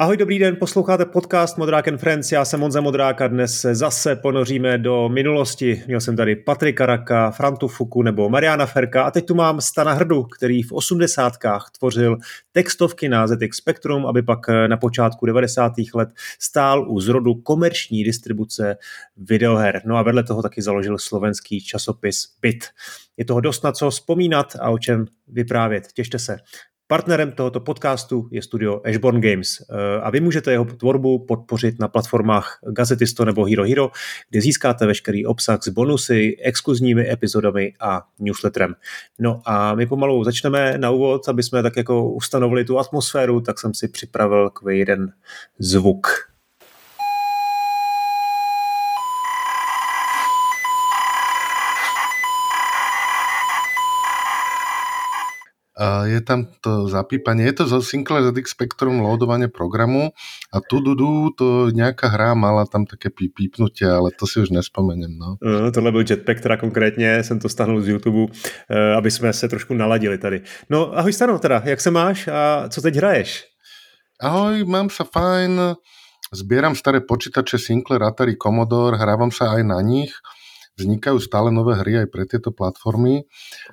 Ahoj, dobrý den, posloucháte podcast Modrák and Friends, já jsem Monza Modrák a dnes se zase ponoříme do minulosti. Měl jsem tady Patrika Raka, Frantu Fuku nebo Mariana Ferka a teď tu mám Stana Hrdu, který v osmdesátkách tvořil textovky na ZX Spectrum, aby pak na počátku 90. let stál u zrodu komerční distribuce videoher. No a vedle toho taky založil slovenský časopis Bit. Je toho dost na co vzpomínat a o čem vyprávět. Těšte se. Partnerem tohoto podcastu je studio Ashborn Games eh, a vy můžete jeho tvorbu podpořit na platformách Gazetisto nebo Hero Hero, kde získáte veškerý obsah s bonusy, exkluzními epizodami a newsletterem. No a my pomalu začneme na úvod, aby jsme tak jako ustanovili tu atmosféru, tak jsem si připravil jeden zvuk. Je tam to zapípanie, je to zo Sinclair ZX Spectrum loadovanie programu a tu dudu, to nejaká hra mala tam také pípnutie, ale to si už nespomeniem. No. Uh, tohle byl Jetpack, teda konkrétně jsem to stáhnul z YouTube, uh, aby jsme se trošku naladili tady. No ahoj Stano teda, jak se máš a co teď hraješ? Ahoj, mám sa fajn, zbieram staré počítače Sinclair, Atari, Commodore, hrávam sa aj na nich vznikajú stále nové hry aj pre tieto platformy.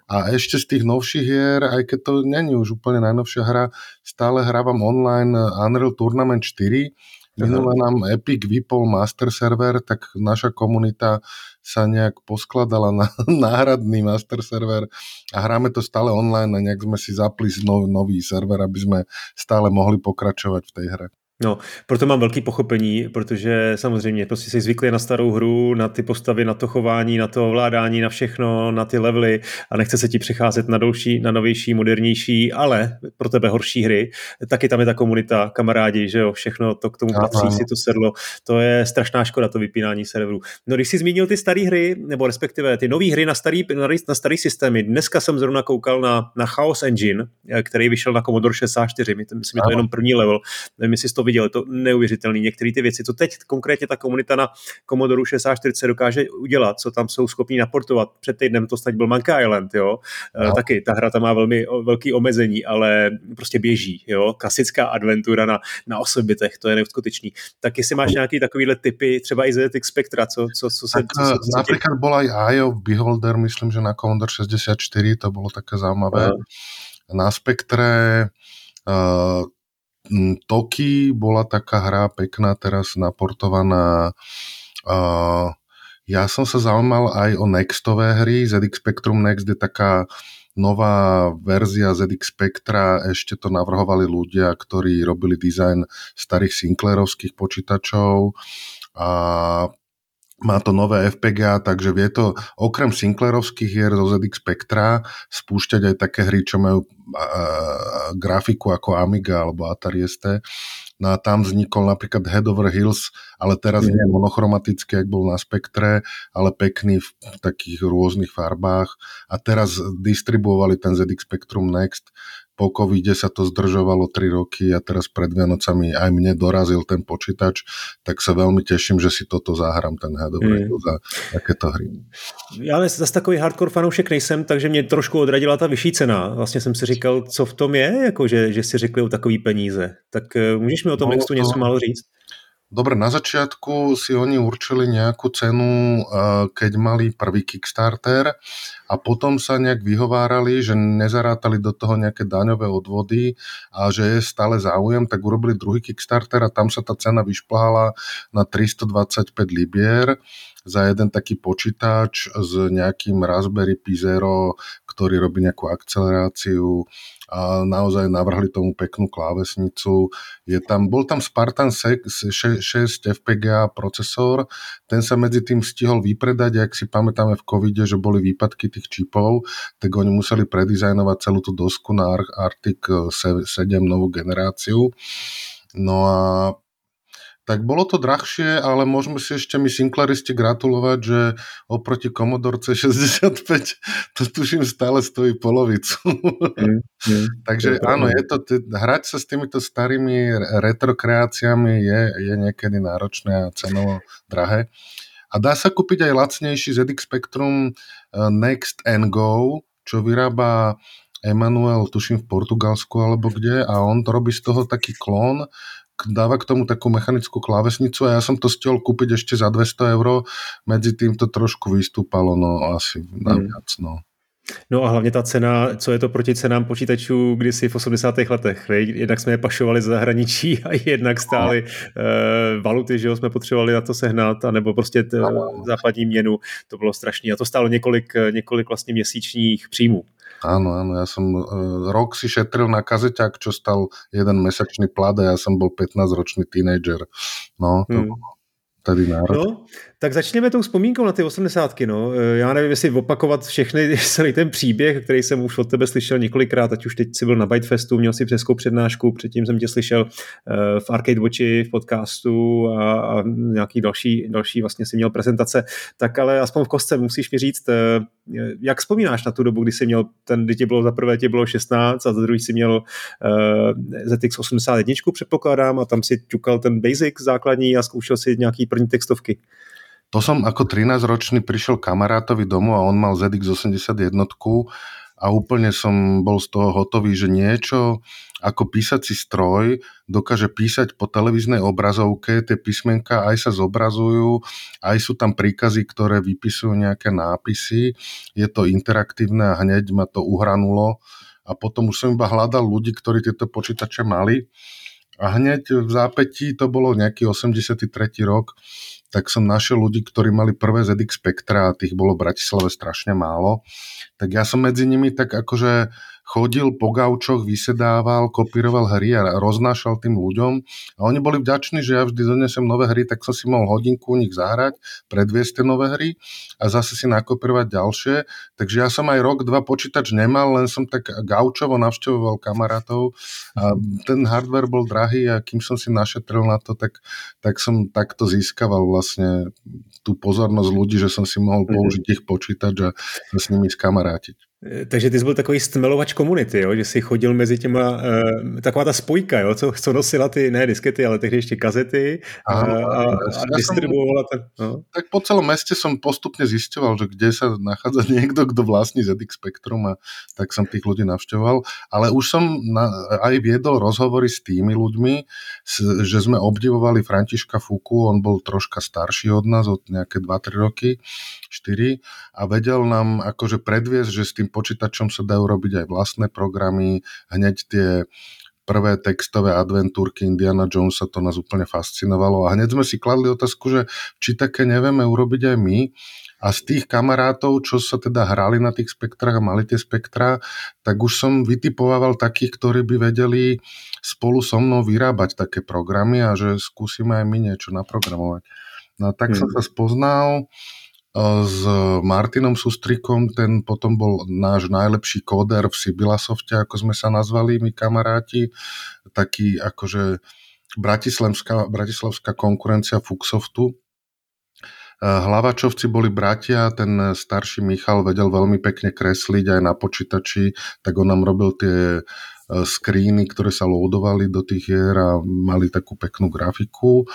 A ešte z tých novších hier, aj keď to není už úplne najnovšia hra, stále hrávam online Unreal Tournament 4, Minule nám Epic vypol master server, tak naša komunita sa nejak poskladala na náhradný master server. A hráme to stále online a nejak sme si zapli nový server, aby sme stále mohli pokračovať v tej hre. No, proto mám velký pochopení, protože samozřejmě prostě si zvykli na starou hru, na ty postavy, na to chování, na to ovládání, na všechno, na ty levely a nechce se ti přicházet na další, na novější, modernější, ale pro tebe horší hry. Taky tam je ta komunita, kamarádi, že jo, všechno to k tomu Aha. patří, si to sedlo. To je strašná škoda, to vypínání serverů. No, když jsi zmínil ty staré hry, nebo respektive ty nové hry na starý, na, na starý systémy, dneska jsem zrovna koukal na, na Chaos Engine, který vyšel na Commodore 64, myslím, že to je jenom první level, nevím, jestli to viděl, je to neuvěřitelné. Některé ty věci, co teď konkrétně ta komunita na Commodore 64 dokáže udělat, co tam jsou schopni naportovat. Před týdnem to snad byl Monkey Island, jo. No. Taky ta hra tam má velmi velký omezení, ale prostě běží, jo. Klasická adventura na, na osobitech, to je neuskutečný. Tak jestli máš nějaký takovýhle typy, třeba i ZX Spectra, co, co, co se... Tak, co, co, co napríklad bol aj Eye of Beholder, myslím, že na Commodore 64, to bolo také zaujímavé. Na Spectre uh, Mm, Toki bola taká hra pekná, teraz naportovaná. Uh, ja som sa zaujímal aj o Nextové hry. ZX Spectrum Next je taká nová verzia ZX Spectra, ešte to navrhovali ľudia, ktorí robili dizajn starých Sinclairovských počítačov a má to nové FPGA, takže vie to okrem Sinclairovských hier zo ZX Spectra spúšťať aj také hry, čo majú uh, grafiku ako Amiga alebo Atari ST. No a tam vznikol napríklad Head Over Hills, ale teraz mm. nie monochromatický, ak bol na spektre, ale pekný v takých rôznych farbách. A teraz distribuovali ten ZX Spectrum Next po covide sa to zdržovalo 3 roky a teraz pred Vianocami aj mne dorazil ten počítač, tak sa veľmi teším, že si toto zahrám, ten Head mm. za takéto hry. Já zase takový hardcore fanoušek nejsem, takže mě trošku odradila ta vyšší cena. Vlastně jsem si říkal, co v tom je, jako že, že si řekli o takový peníze. Tak eh, můžeš mi o tom no, Nextu něco málo říct? Dobre, na začiatku si oni určili nejakú cenu, eh, keď mali prvý Kickstarter a potom sa nejak vyhovárali, že nezarátali do toho nejaké daňové odvody a že je stále záujem, tak urobili druhý Kickstarter a tam sa tá cena vyšplhala na 325 libier za jeden taký počítač s nejakým Raspberry Pi Zero, ktorý robí nejakú akceleráciu a naozaj navrhli tomu peknú klávesnicu. Je tam, bol tam Spartan 6 FPGA procesor, ten sa medzi tým stihol vypredať, ak si pamätáme v covide, že boli výpadky tých čipov, tak oni museli predizajnovať celú tú dosku na Arctic 7 novú generáciu. No a tak bolo to drahšie, ale môžeme si ešte my Sinclairisti gratulovať, že oproti Commodore C65 to tuším stále stojí polovicu. Mm, mm, Takže to áno, je to, hrať sa s týmito starými retrokreáciami je, je niekedy náročné a cenovo drahé. A dá sa kúpiť aj lacnejší ZX Spectrum eh, Next Go, čo vyrába Emanuel, tuším v Portugalsku alebo kde, a on to robí z toho taký klón, dáva k tomu takú mechanickú klávesnicu a ja som to stihol kúpiť ešte za 200 eur, medzi tým to trošku vystúpalo, no asi na hmm. viac, no. No a hlavně ta cena, co je to proti cenám počítačů kdysi v 80. letech. Vej? Jednak jsme je pašovali z zahraničí a jednak stály uh, valuty, že jo, jsme potřebovali na to sehnat, anebo prostě t, západní měnu. To bylo strašné. A to stálo několik, několik vlastně měsíčních příjmů. Áno, áno, ja som uh, rok si šetril na kazeťák, čo stal jeden mesačný plat a ja som bol 15-ročný tínedžer. No, to hmm. bolo tady národ. No, tak začněme tou vzpomínkou na ty osmdesátky. No. E, já nevím, jestli opakovat všechny, celý ten příběh, který jsem už od tebe slyšel několikrát, ať už teď si byl na Bytefestu, měl si přeskou přednášku, předtím jsem tě slyšel e, v Arcade Watchi, v podcastu a, a nějaký další, další vlastně si měl prezentace. Tak ale aspoň v kostce musíš mi říct, e, jak vzpomínáš na tu dobu, kdy jsi měl, ten, kdy ti bylo za prvé ti bylo 16 a za druhý si měl ZX 81, předpokládám, a tam si ťukal ten basic základní a zkoušel si nějaký první textovky. To som ako 13-ročný prišiel kamarátovi domov a on mal ZX81 a úplne som bol z toho hotový, že niečo ako písací stroj dokáže písať po televíznej obrazovke, tie písmenka aj sa zobrazujú, aj sú tam príkazy, ktoré vypisujú nejaké nápisy, je to interaktívne a hneď ma to uhranulo a potom už som iba hľadal ľudí, ktorí tieto počítače mali a hneď v zápätí, to bolo nejaký 83. rok, tak som našiel ľudí, ktorí mali prvé ZX Spectra a tých bolo v Bratislave strašne málo. Tak ja som medzi nimi tak akože chodil po gaučoch, vysedával, kopíroval hry a roznášal tým ľuďom. A oni boli vďační, že ja vždy donesem nové hry, tak som si mohol hodinku u nich zahrať, predviesť tie nové hry a zase si nakopírovať ďalšie. Takže ja som aj rok, dva počítač nemal, len som tak gaučovo navštevoval kamarátov a ten hardware bol drahý a kým som si našetril na to, tak, tak som takto získaval vlastne tú pozornosť ľudí, že som si mohol mhm. použiť ich počítač a s nimi skamarátiť. Eh, takže ty jsi byl takový stmelovač komunity, jo? že jsi chodil mezi těma, uh, taková ta spojka, jo? Co, co nosila ty, ne diskety, ale tehdy ještě kazety a, a, a, a distribuovala ten... No. Tak po celom meste som postupne zisťoval, že kde sa nachádza niekto, kto vlastní ZX Spectrum a tak som tých ľudí navštevoval. Ale už som na, aj viedol rozhovory s tými ľuďmi, s, že sme obdivovali Františka Fuku, on bol troška starší od nás, od nejaké 2-3 roky, 4 a vedel nám akože predviesť, že s tým počítačom sa dajú robiť aj vlastné programy, hneď tie prvé textové adventúrky Indiana Jonesa, to nás úplne fascinovalo a hneď sme si kladli otázku, že či také nevieme urobiť aj my a z tých kamarátov, čo sa teda hrali na tých spektrách a mali tie spektra, tak už som vytipovával takých, ktorí by vedeli spolu so mnou vyrábať také programy a že skúsime aj my niečo naprogramovať. No tak hmm. som sa spoznal, s Martinom Sustrikom, ten potom bol náš najlepší kóder v Sibilasofte, ako sme sa nazvali my kamaráti, taký akože bratislavská, bratislavská konkurencia Fuxsoftu. Hlavačovci boli bratia, ten starší Michal vedel veľmi pekne kresliť aj na počítači, tak on nám robil tie e, screeny, ktoré sa loadovali do tých hier a mali takú peknú grafiku.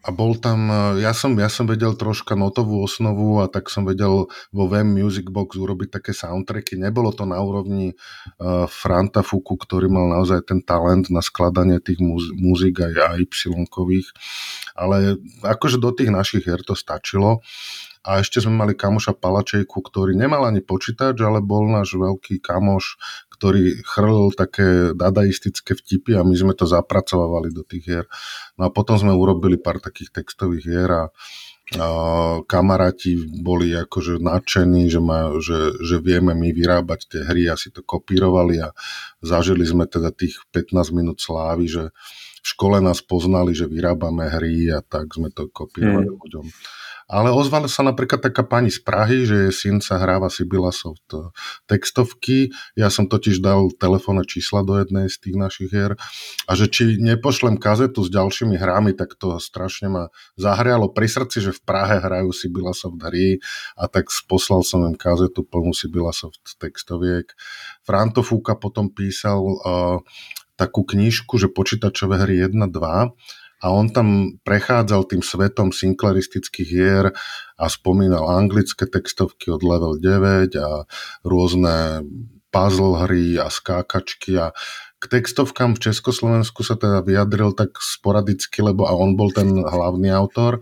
A bol tam, e, ja som, ja som vedel troška notovú osnovu a tak som vedel vo VM Music Box urobiť také soundtracky. Nebolo to na úrovni uh, Franta Fuku, ktorý mal naozaj ten talent na skladanie tých muz- muzik aj Y-kových, ale akože do tých našich her to stačilo. A ešte sme mali kamoša Palačejku, ktorý nemal ani počítač, ale bol náš veľký kamoš, ktorý chrlil také dadaistické vtipy a my sme to zapracovali do tých hier. No a potom sme urobili pár takých textových hier a kamaráti boli akože nadšení, že, ma, že, že vieme my vyrábať tie hry a si to kopírovali a zažili sme teda tých 15 minút slávy, že v škole nás poznali, že vyrábame hry a tak sme to kopírovali mm. ľuďom. Ale ozvala sa napríklad taká pani z Prahy, že syn sa hráva Sibilasoft textovky. Ja som totiž dal telefónne čísla do jednej z tých našich hier a že či nepošlem kazetu s ďalšími hrami, tak to strašne ma zahrialo pri srdci, že v Prahe hrajú Sibilasoft hry a tak poslal som im kazetu plnú Sibilasoft textoviek. Franto Fúka potom písal uh, takú knižku, že počítačové hry 1, 2 a on tam prechádzal tým svetom synklaristických hier a spomínal anglické textovky od level 9 a rôzne puzzle hry a skákačky. A K textovkám v Československu sa teda vyjadril tak sporadicky, lebo a on bol ten hlavný autor,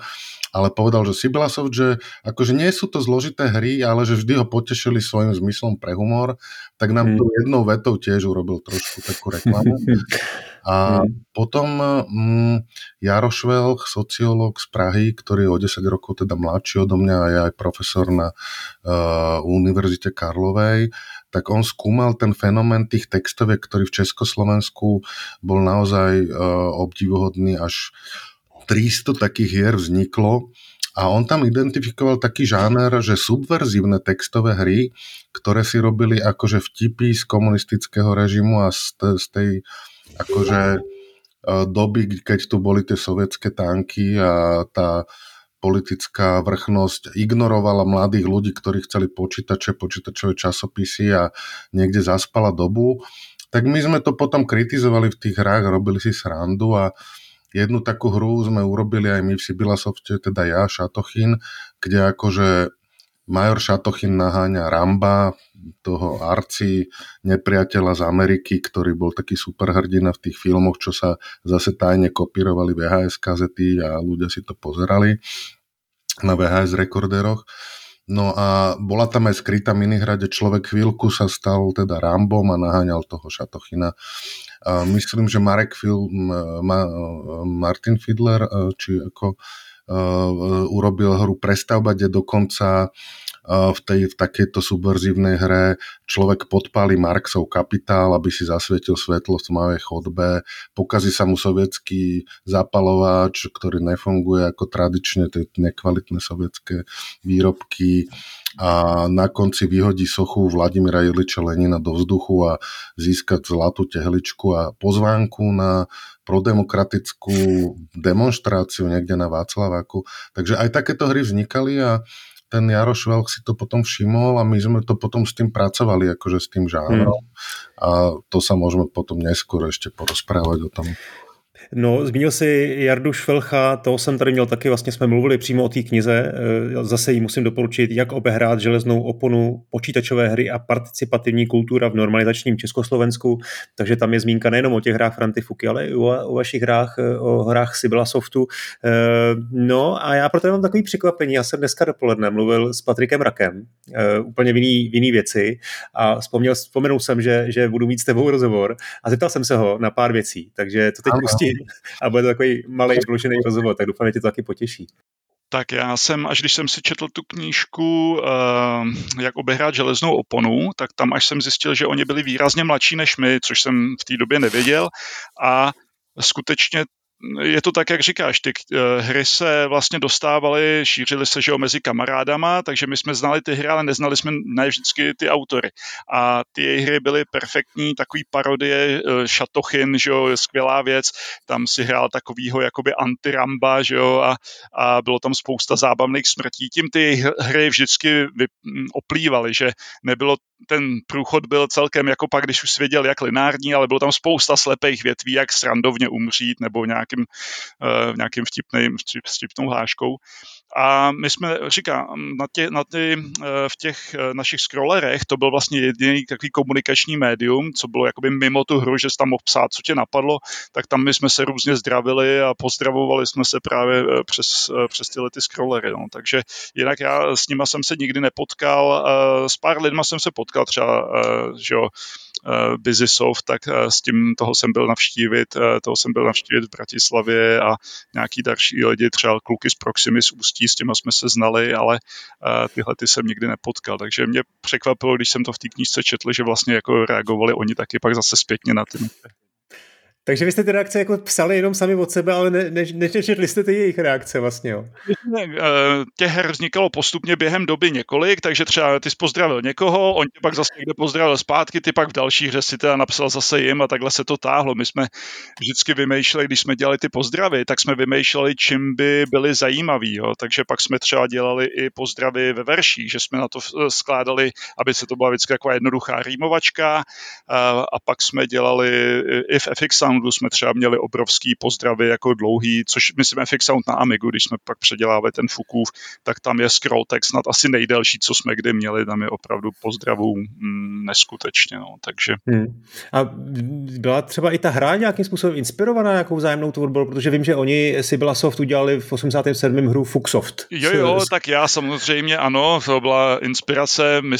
ale povedal, že Sibilasov, že akože nie sú to zložité hry, ale že vždy ho potešili svojim zmyslom pre humor, tak nám hmm. tu jednou vetou tiež urobil trošku takú reklamu. A hmm. potom mm, Jaro Švelch, sociológ z Prahy, ktorý je o 10 rokov teda mladší odo mňa a je aj profesor na uh, Univerzite Karlovej, tak on skúmal ten fenomén tých textoviek, ktorý v Československu bol naozaj uh, obdivuhodný až 300 takých hier vzniklo a on tam identifikoval taký žáner, že subverzívne textové hry, ktoré si robili akože vtipy z komunistického režimu a z, z tej akože e, doby, keď tu boli tie sovietské tanky a tá politická vrchnosť ignorovala mladých ľudí, ktorí chceli počítače, počítačové časopisy a niekde zaspala dobu, tak my sme to potom kritizovali v tých hrách, robili si srandu a Jednu takú hru sme urobili aj my v Sibilasofte, teda ja, Šatochin, kde akože Major Šatochin naháňa Ramba, toho arci nepriateľa z Ameriky, ktorý bol taký superhrdina v tých filmoch, čo sa zase tajne kopírovali VHS kazety a ľudia si to pozerali na VHS rekorderoch. No a bola tam aj skrytá minihra, kde človek chvíľku sa stal teda Rambom a naháňal toho Šatochina. Myslím, že Marek Fil, Ma, Martin Fidler, či ako urobil hru Prestavba, kde dokonca v, tej, v takejto subverzívnej hre človek podpáli Marxov kapitál, aby si zasvietil svetlo v tmavej chodbe, pokazí sa mu sovietský zapalovač, ktorý nefunguje ako tradične, tie nekvalitné sovietské výrobky a na konci vyhodí sochu Vladimira Iliča Lenina do vzduchu a získať zlatú tehličku a pozvánku na prodemokratickú demonstráciu niekde na Václaváku. Takže aj takéto hry vznikali a ten Jaroš Velk si to potom všimol a my sme to potom s tým pracovali, akože s tým žánrom. Hmm. A to sa môžeme potom neskôr ešte porozprávať o tom. No, zmínil si Jardu Švelcha, to jsem tady měl taky, vlastně jsme mluvili přímo o té knize, e, zase ji musím doporučit, jak obehrát železnou oponu počítačové hry a participativní kultura v normalizačním Československu, takže tam je zmínka nejenom o těch hrách Frantifuky, ale i o, o vašich hrách, e, o hrách Sibila Softu. E, no a já proto mám takový překvapení, já jsem dneska dopoledne mluvil s Patrikem Rakem, úplně v jiný, v jiný věci a vzpomněl, vzpomenul jsem, že, že budu mít s tebou rozhovor a zeptal jsem se ho na pár věcí, takže to teď pustím a bude to takový malý vložený rozhovor, tak doufám, že tě to taky potěší. Tak já jsem, až když jsem si četl tu knížku uh, Jak obehrát železnou oponu, tak tam až jsem zjistil, že oni byli výrazně mladší než my, což jsem v té době nevěděl a skutečně je to tak, jak říkáš, ty eh, hry se vlastně dostávaly, šířily se že jo, mezi kamarádama, takže my jsme znali ty hry, ale neznali jsme ne vždycky ty autory. A ty hry byly perfektní, takový parodie, eh, Šatochin, že jo, skvělá věc, tam si hrál takovýho jakoby antiramba, že jo, a, a bylo tam spousta zábavných smrtí. Tím ty hry vždycky oplývaly, že nebylo ten průchod byl celkem jako pak, když už svěděl, jak linární, ale bylo tam spousta slepých větví, jak srandovně umřít nebo nějakým, uh, nějakým vtipným, vtipnou hláškou. A my jsme, říká, na, tě, na ty, eh, v těch eh, našich scrollerech to byl vlastně jediný takový komunikační médium, co bylo jakoby mimo tu hru, že jsi tam mohl psát, co tě napadlo, tak tam my jsme se různě zdravili a pozdravovali jsme se právě přes, přes tyhle ty scrollery. No. Takže jinak já s nima jsem se nikdy nepotkal, s pár lidma jsem se potkal, třeba, že jo, uh, Busysoft, tak uh, s tím toho jsem byl navštívit, toho jsem byl navštívit v Bratislavě a nějaký další lidi, třeba kluky z Proximy z Ústí, s těma jsme se znali, ale tyhle ty jsem nikdy nepotkal. Takže mě překvapilo, když jsem to v té knížce četl, že vlastně jako reagovali oni taky pak zase zpětně na ty takže vy jste ty reakce jako psali jenom sami od sebe, ale ne, ne, nečetli jste ty jejich reakce vlastně, jo? Eh, těch her vznikalo postupně během doby několik, takže třeba ty jsi pozdravil někoho, on tě pak zase někde pozdravil zpátky, ty pak v další hře si teda napsal zase jim a takhle se to táhlo. My jsme vždycky vymýšleli, když jsme dělali ty pozdravy, tak jsme vymýšleli, čím by byly zajímavý, jo? takže pak jsme třeba dělali i pozdravy ve verších, že jsme na to eh, skládali, aby se to byla vždycky taková jednoduchá rýmovačka a pak jsme dělali i v FX Soundu jsme třeba měli obrovský pozdravy jako dlouhý, což myslím Fix Sound na Amigu, když jsme pak předělávali ten Fukův, tak tam je scroll text snad asi nejdelší, co jsme kdy měli, tam je opravdu pozdravů mm, neskutečně, no, takže. Hmm. A byla třeba i ta hra nějakým způsobem inspirovaná nějakou vzájemnou tvorbou, protože vím, že oni si byla Soft udělali v 87. hru Fuxsoft. Jo, jo, tak já samozřejmě ano, to byla inspirace, my,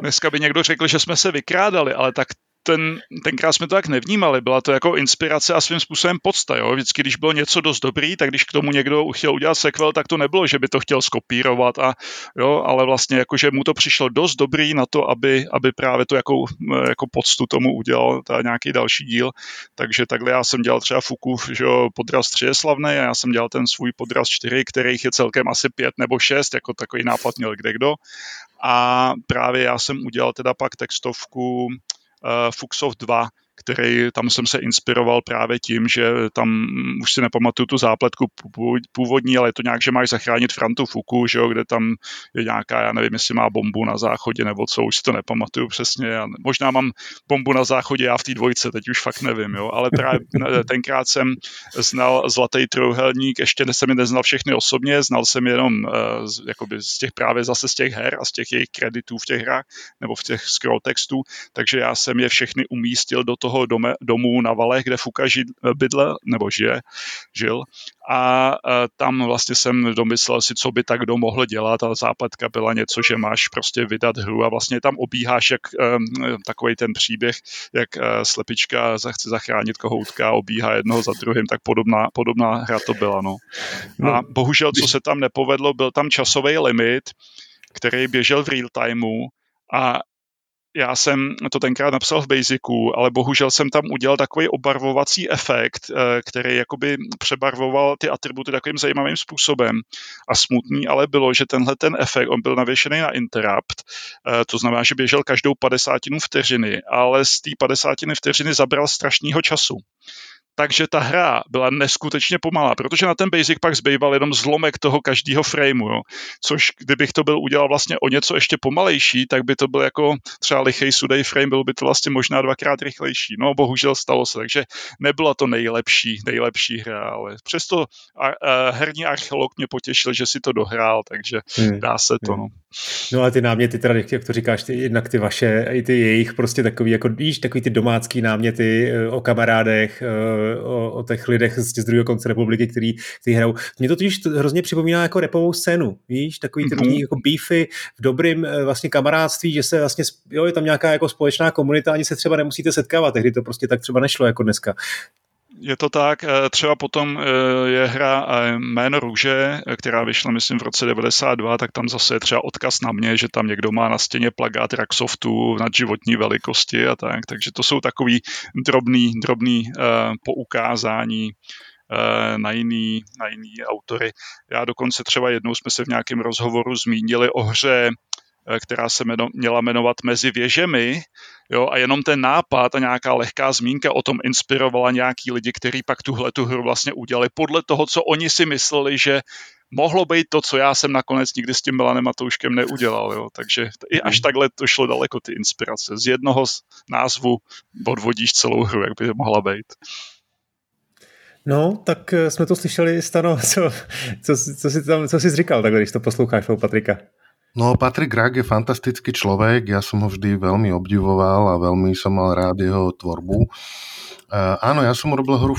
dneska by někdo řekl, že jsme se vykrádali, ale tak ten, tenkrát jsme to tak nevnímali, byla to jako inspirace a svým způsobem podsta, jo? Vždycky, když bylo něco dost dobrý, tak když k tomu někdo chtěl udělat sequel, tak to nebylo, že by to chtěl skopírovat, a, jo? ale vlastně jako, že mu to přišlo dost dobrý na to, aby, aby právě to jako, jako poctu tomu udělal ta nějaký další díl, takže takhle já jsem dělal třeba Fukův, že jo, podraz 3 je slavný a já jsem dělal ten svůj podraz 4, kterých je celkem asi 5 nebo 6, jako takový nápad měl kde kdo a právě já jsem udělal teda pak textovku Fuxov 2, který tam jsem se inspiroval právě tím, že tam mm, už si nepamatuju tu zápletku původní, ale je to nějak, že máš zachránit Frantu Fuku, že jo, kde tam je nějaká, já nevím, jestli má bombu na záchodě nebo co, už si to nepamatuju přesně. Já, možná mám bombu na záchodě já v té dvojce, teď už fakt nevím, jo, ale právě tenkrát jsem znal Zlatý trojuhelník, ještě jsem je neznal všechny osobně, znal jsem jenom uh, jakoby z těch právě zase z těch her a z těch jejich kreditů v těch hrách nebo v těch scroll textů, takže já jsem je všechny umístil do toho dome, domu na Valech, kde Fuka žid, bydle, nebo žije, žil. A tam vlastně jsem domyslel si, co by tak kdo mohl dělat a zápletka byla něco, že máš prostě vydat hru a vlastně tam obíháš jak takový ten příběh, jak uh, slepička chce zachránit kohoutka a obíhá jednoho za druhým, tak podobná, podobná hra to byla. No. A no, bohužel, co se tam nepovedlo, byl tam časový limit, který běžel v real timeu a já jsem to tenkrát napsal v Basicu, ale bohužel jsem tam udělal takový obarvovací efekt, eh, který jakoby přebarvoval ty atributy takovým zajímavým způsobem. A smutný ale bylo, že tenhle ten efekt, on byl navěšený na interrupt, eh, to znamená, že běžel každou padesátinu vteřiny, ale z té padesátiny vteřiny zabral strašného času takže ta hra byla neskutečně pomalá, protože na ten Basic pak zbýval jenom zlomek toho každého frameu, jo. což kdybych to byl udělal vlastně o něco ještě pomalejší, tak by to byl jako třeba lichej sudej frame, bylo by to vlastně možná dvakrát rychlejší. No bohužel stalo se, takže nebyla to nejlepší, nejlepší hra, ale přesto a, a, herní archeolog mě potěšil, že si to dohrál, takže hmm. dá se to. Hmm. No. No a ty náměty, teda, jak to říkáš, ty, jednak ty vaše, i ty jejich prostě takový, jako víš, takový ty domácký náměty eh, o kamarádech, eh, o, o těch lidech z, z druhého konce republiky, který, který hrajou. Mě to totiž hrozně připomíná jako repovou scénu, víš, takový ty mm-hmm. jako beefy v dobrým eh, vlastně kamarádství, že se vlastně, jo, je tam nějaká jako společná komunita, ani se třeba nemusíte setkávat, tehdy to prostě tak třeba nešlo jako dneska. Je to tak, eh, třeba potom eh, je hra Jméno růže, která vyšla, myslím, v roce 92, tak tam zase je třeba odkaz na mě, že tam někdo má na stěně plagát Raxoftu na životní velikosti a tak, takže to jsou takový drobný, drobný poukázání na jiný, na jiný autory. Já dokonce třeba jednou jsme se v nějakém rozhovoru zmínili o hře která se jmeno, měla jmenovat Mezi věžemi, jo, a jenom ten nápad a nějaká lehká zmínka o tom inspirovala nějaký lidi, kteří pak tuhle tu hru vlastně udělali podle toho, co oni si mysleli, že mohlo být to, co já jsem nakonec nikdy s tím Milanem Matouškem neudělal. Jo. Takže i až mhm. takhle to šlo daleko, ty inspirace. Z jednoho z názvu odvodíš celou hru, jak by mohla být. No, tak eh, jsme to slyšeli, Stano, co, co, co, jsi, tam, co jsi říkal, tak když to posloucháš u Patrika. No, Patrick Rag je fantastický človek, ja som ho vždy veľmi obdivoval a veľmi som mal rád jeho tvorbu. Uh, áno, ja som urobil hru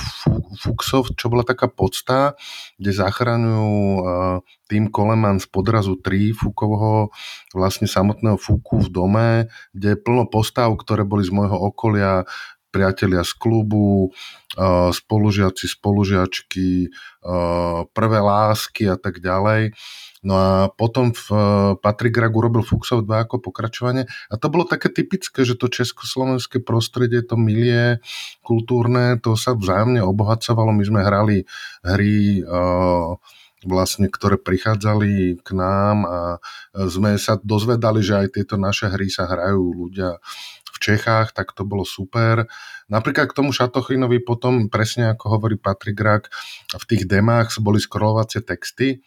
Fuxov, čo bola taká podsta, kde zachraňujú uh, tým Coleman z podrazu 3 Fukovho, vlastne samotného Fuku v dome, kde je plno postav, ktoré boli z môjho okolia, priatelia z klubu, uh, spolužiaci, spolužiačky, prvé lásky a tak ďalej. No a potom v eh, Patrik Grag urobil Fuxov 2 ako pokračovanie a to bolo také typické, že to československé prostredie, to milie kultúrne, to sa vzájomne obohacovalo. My sme hrali hry uh, vlastne, ktoré prichádzali k nám a sme sa dozvedali, že aj tieto naše hry sa hrajú ľudia v Čechách, tak to bolo super. Napríklad k tomu Šatochinovi potom, presne ako hovorí Patrik Rak, v tých demách boli scrollovacie texty,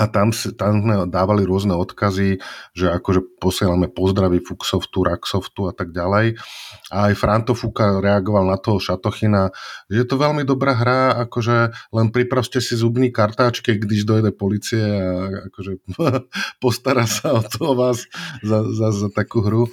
a tam, tam sme dávali rôzne odkazy, že akože posielame pozdravy Fuxsoftu, Raxsoftu a tak ďalej. A aj Franto Fuka reagoval na toho Šatochina, že je to veľmi dobrá hra, akože len pripravte si zubní kartáčky, když dojde policie a akože postará sa o to vás za, za, za takú hru.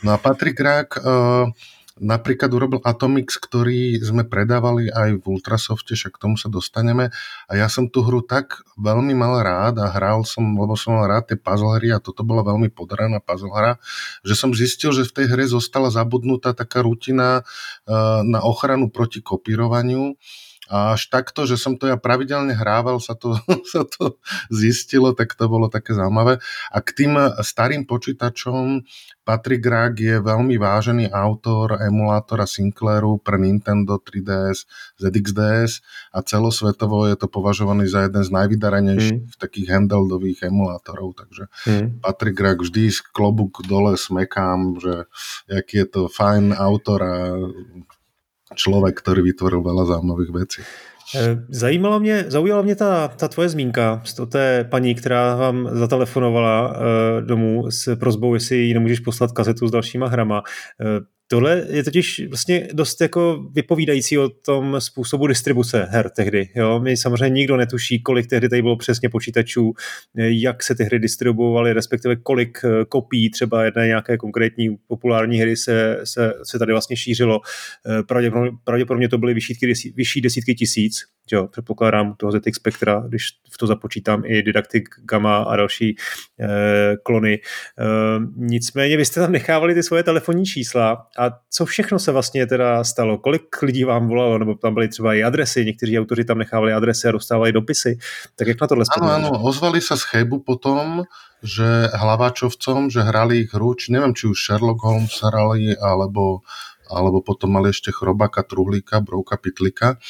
No a Patrik Rák uh, napríklad urobil Atomix, ktorý sme predávali aj v Ultrasofte, však k tomu sa dostaneme. A ja som tú hru tak veľmi mal rád a hral som, lebo som mal rád tie puzzle hry a toto bola veľmi podaraná puzzle hra, že som zistil, že v tej hre zostala zabudnutá taká rutina uh, na ochranu proti kopírovaniu a až takto, že som to ja pravidelne hrával, sa to, sa to zistilo, tak to bolo také zaujímavé. A k tým starým počítačom Patrick Rag je veľmi vážený autor emulátora Sinclairu pre Nintendo 3DS, ZXDS a celosvetovo je to považovaný za jeden z najvydarenejších mm. takých handheldových emulátorov. Takže mm. Patrick Rag vždy z klobúk dole smekám, že aký je to fajn autor a člověk, který vytvoril veľa zaujímavých vecí. Eh, zajímalo mě, zaujala mě ta, ta tvoje zmínka z té paní, která vám zatelefonovala uh, domů s prozbou, jestli jí nemůžeš poslat kazetu s dalšíma hrama. Tohle je totiž vlastně dost jako vypovídající o tom způsobu distribuce her tehdy. Jo? My samozřejmě nikdo netuší, kolik tehdy tady bylo přesně počítačů, jak se ty hry distribuovaly, respektive kolik eh, kopií třeba jedné nějaké konkrétní populární hry se, se, se tady vlastně šířilo. Eh, pravděpodobně to byly vyšší, vyšší desítky tisíc, jo, předpokládám toho ZX Spectra, když v to započítám i Didactic Gamma a další eh, klony. Eh, nicméně vy jste tam nechávali ty svoje telefonní čísla a co všechno se vlastně teda stalo? Kolik lidí vám volalo? Nebo tam byly třeba i adresy, někteří autoři tam nechávali adresy a dostávali dopisy. Tak jak na tohle Áno, áno, ozvali sa z Chebu potom, že hlaváčovcom, že hrali ich hru, či neviem, či už Sherlock Holmes hrali, alebo, alebo potom mali ešte Chrobaka, Truhlíka, Brouka, Pitlika.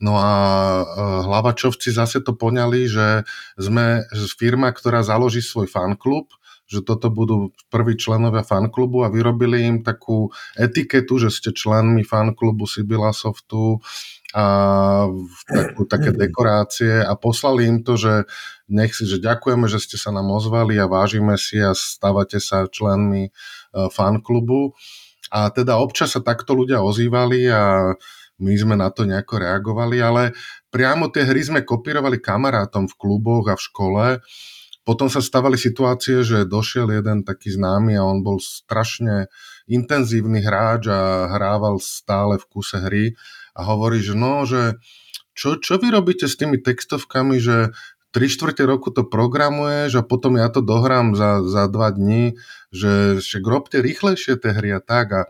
No a e, hlavačovci zase to poňali, že sme firma, ktorá založí svoj fanklub, že toto budú prví členovia fanklubu a vyrobili im takú etiketu, že ste členmi fanklubu Sibila Softu a takú, také dekorácie a poslali im to, že nech si, že ďakujeme, že ste sa nám ozvali a vážime si a stávate sa členmi e, fanklubu. A teda občas sa takto ľudia ozývali a my sme na to nejako reagovali, ale priamo tie hry sme kopírovali kamarátom v kluboch a v škole. Potom sa stavali situácie, že došiel jeden taký známy a on bol strašne intenzívny hráč a hrával stále v kuse hry a hovorí, že no, že čo, čo vy robíte s tými textovkami, že tri štvrte roku to programuješ a potom ja to dohrám za, za dva dní, že však robte rýchlejšie tie hry a tak a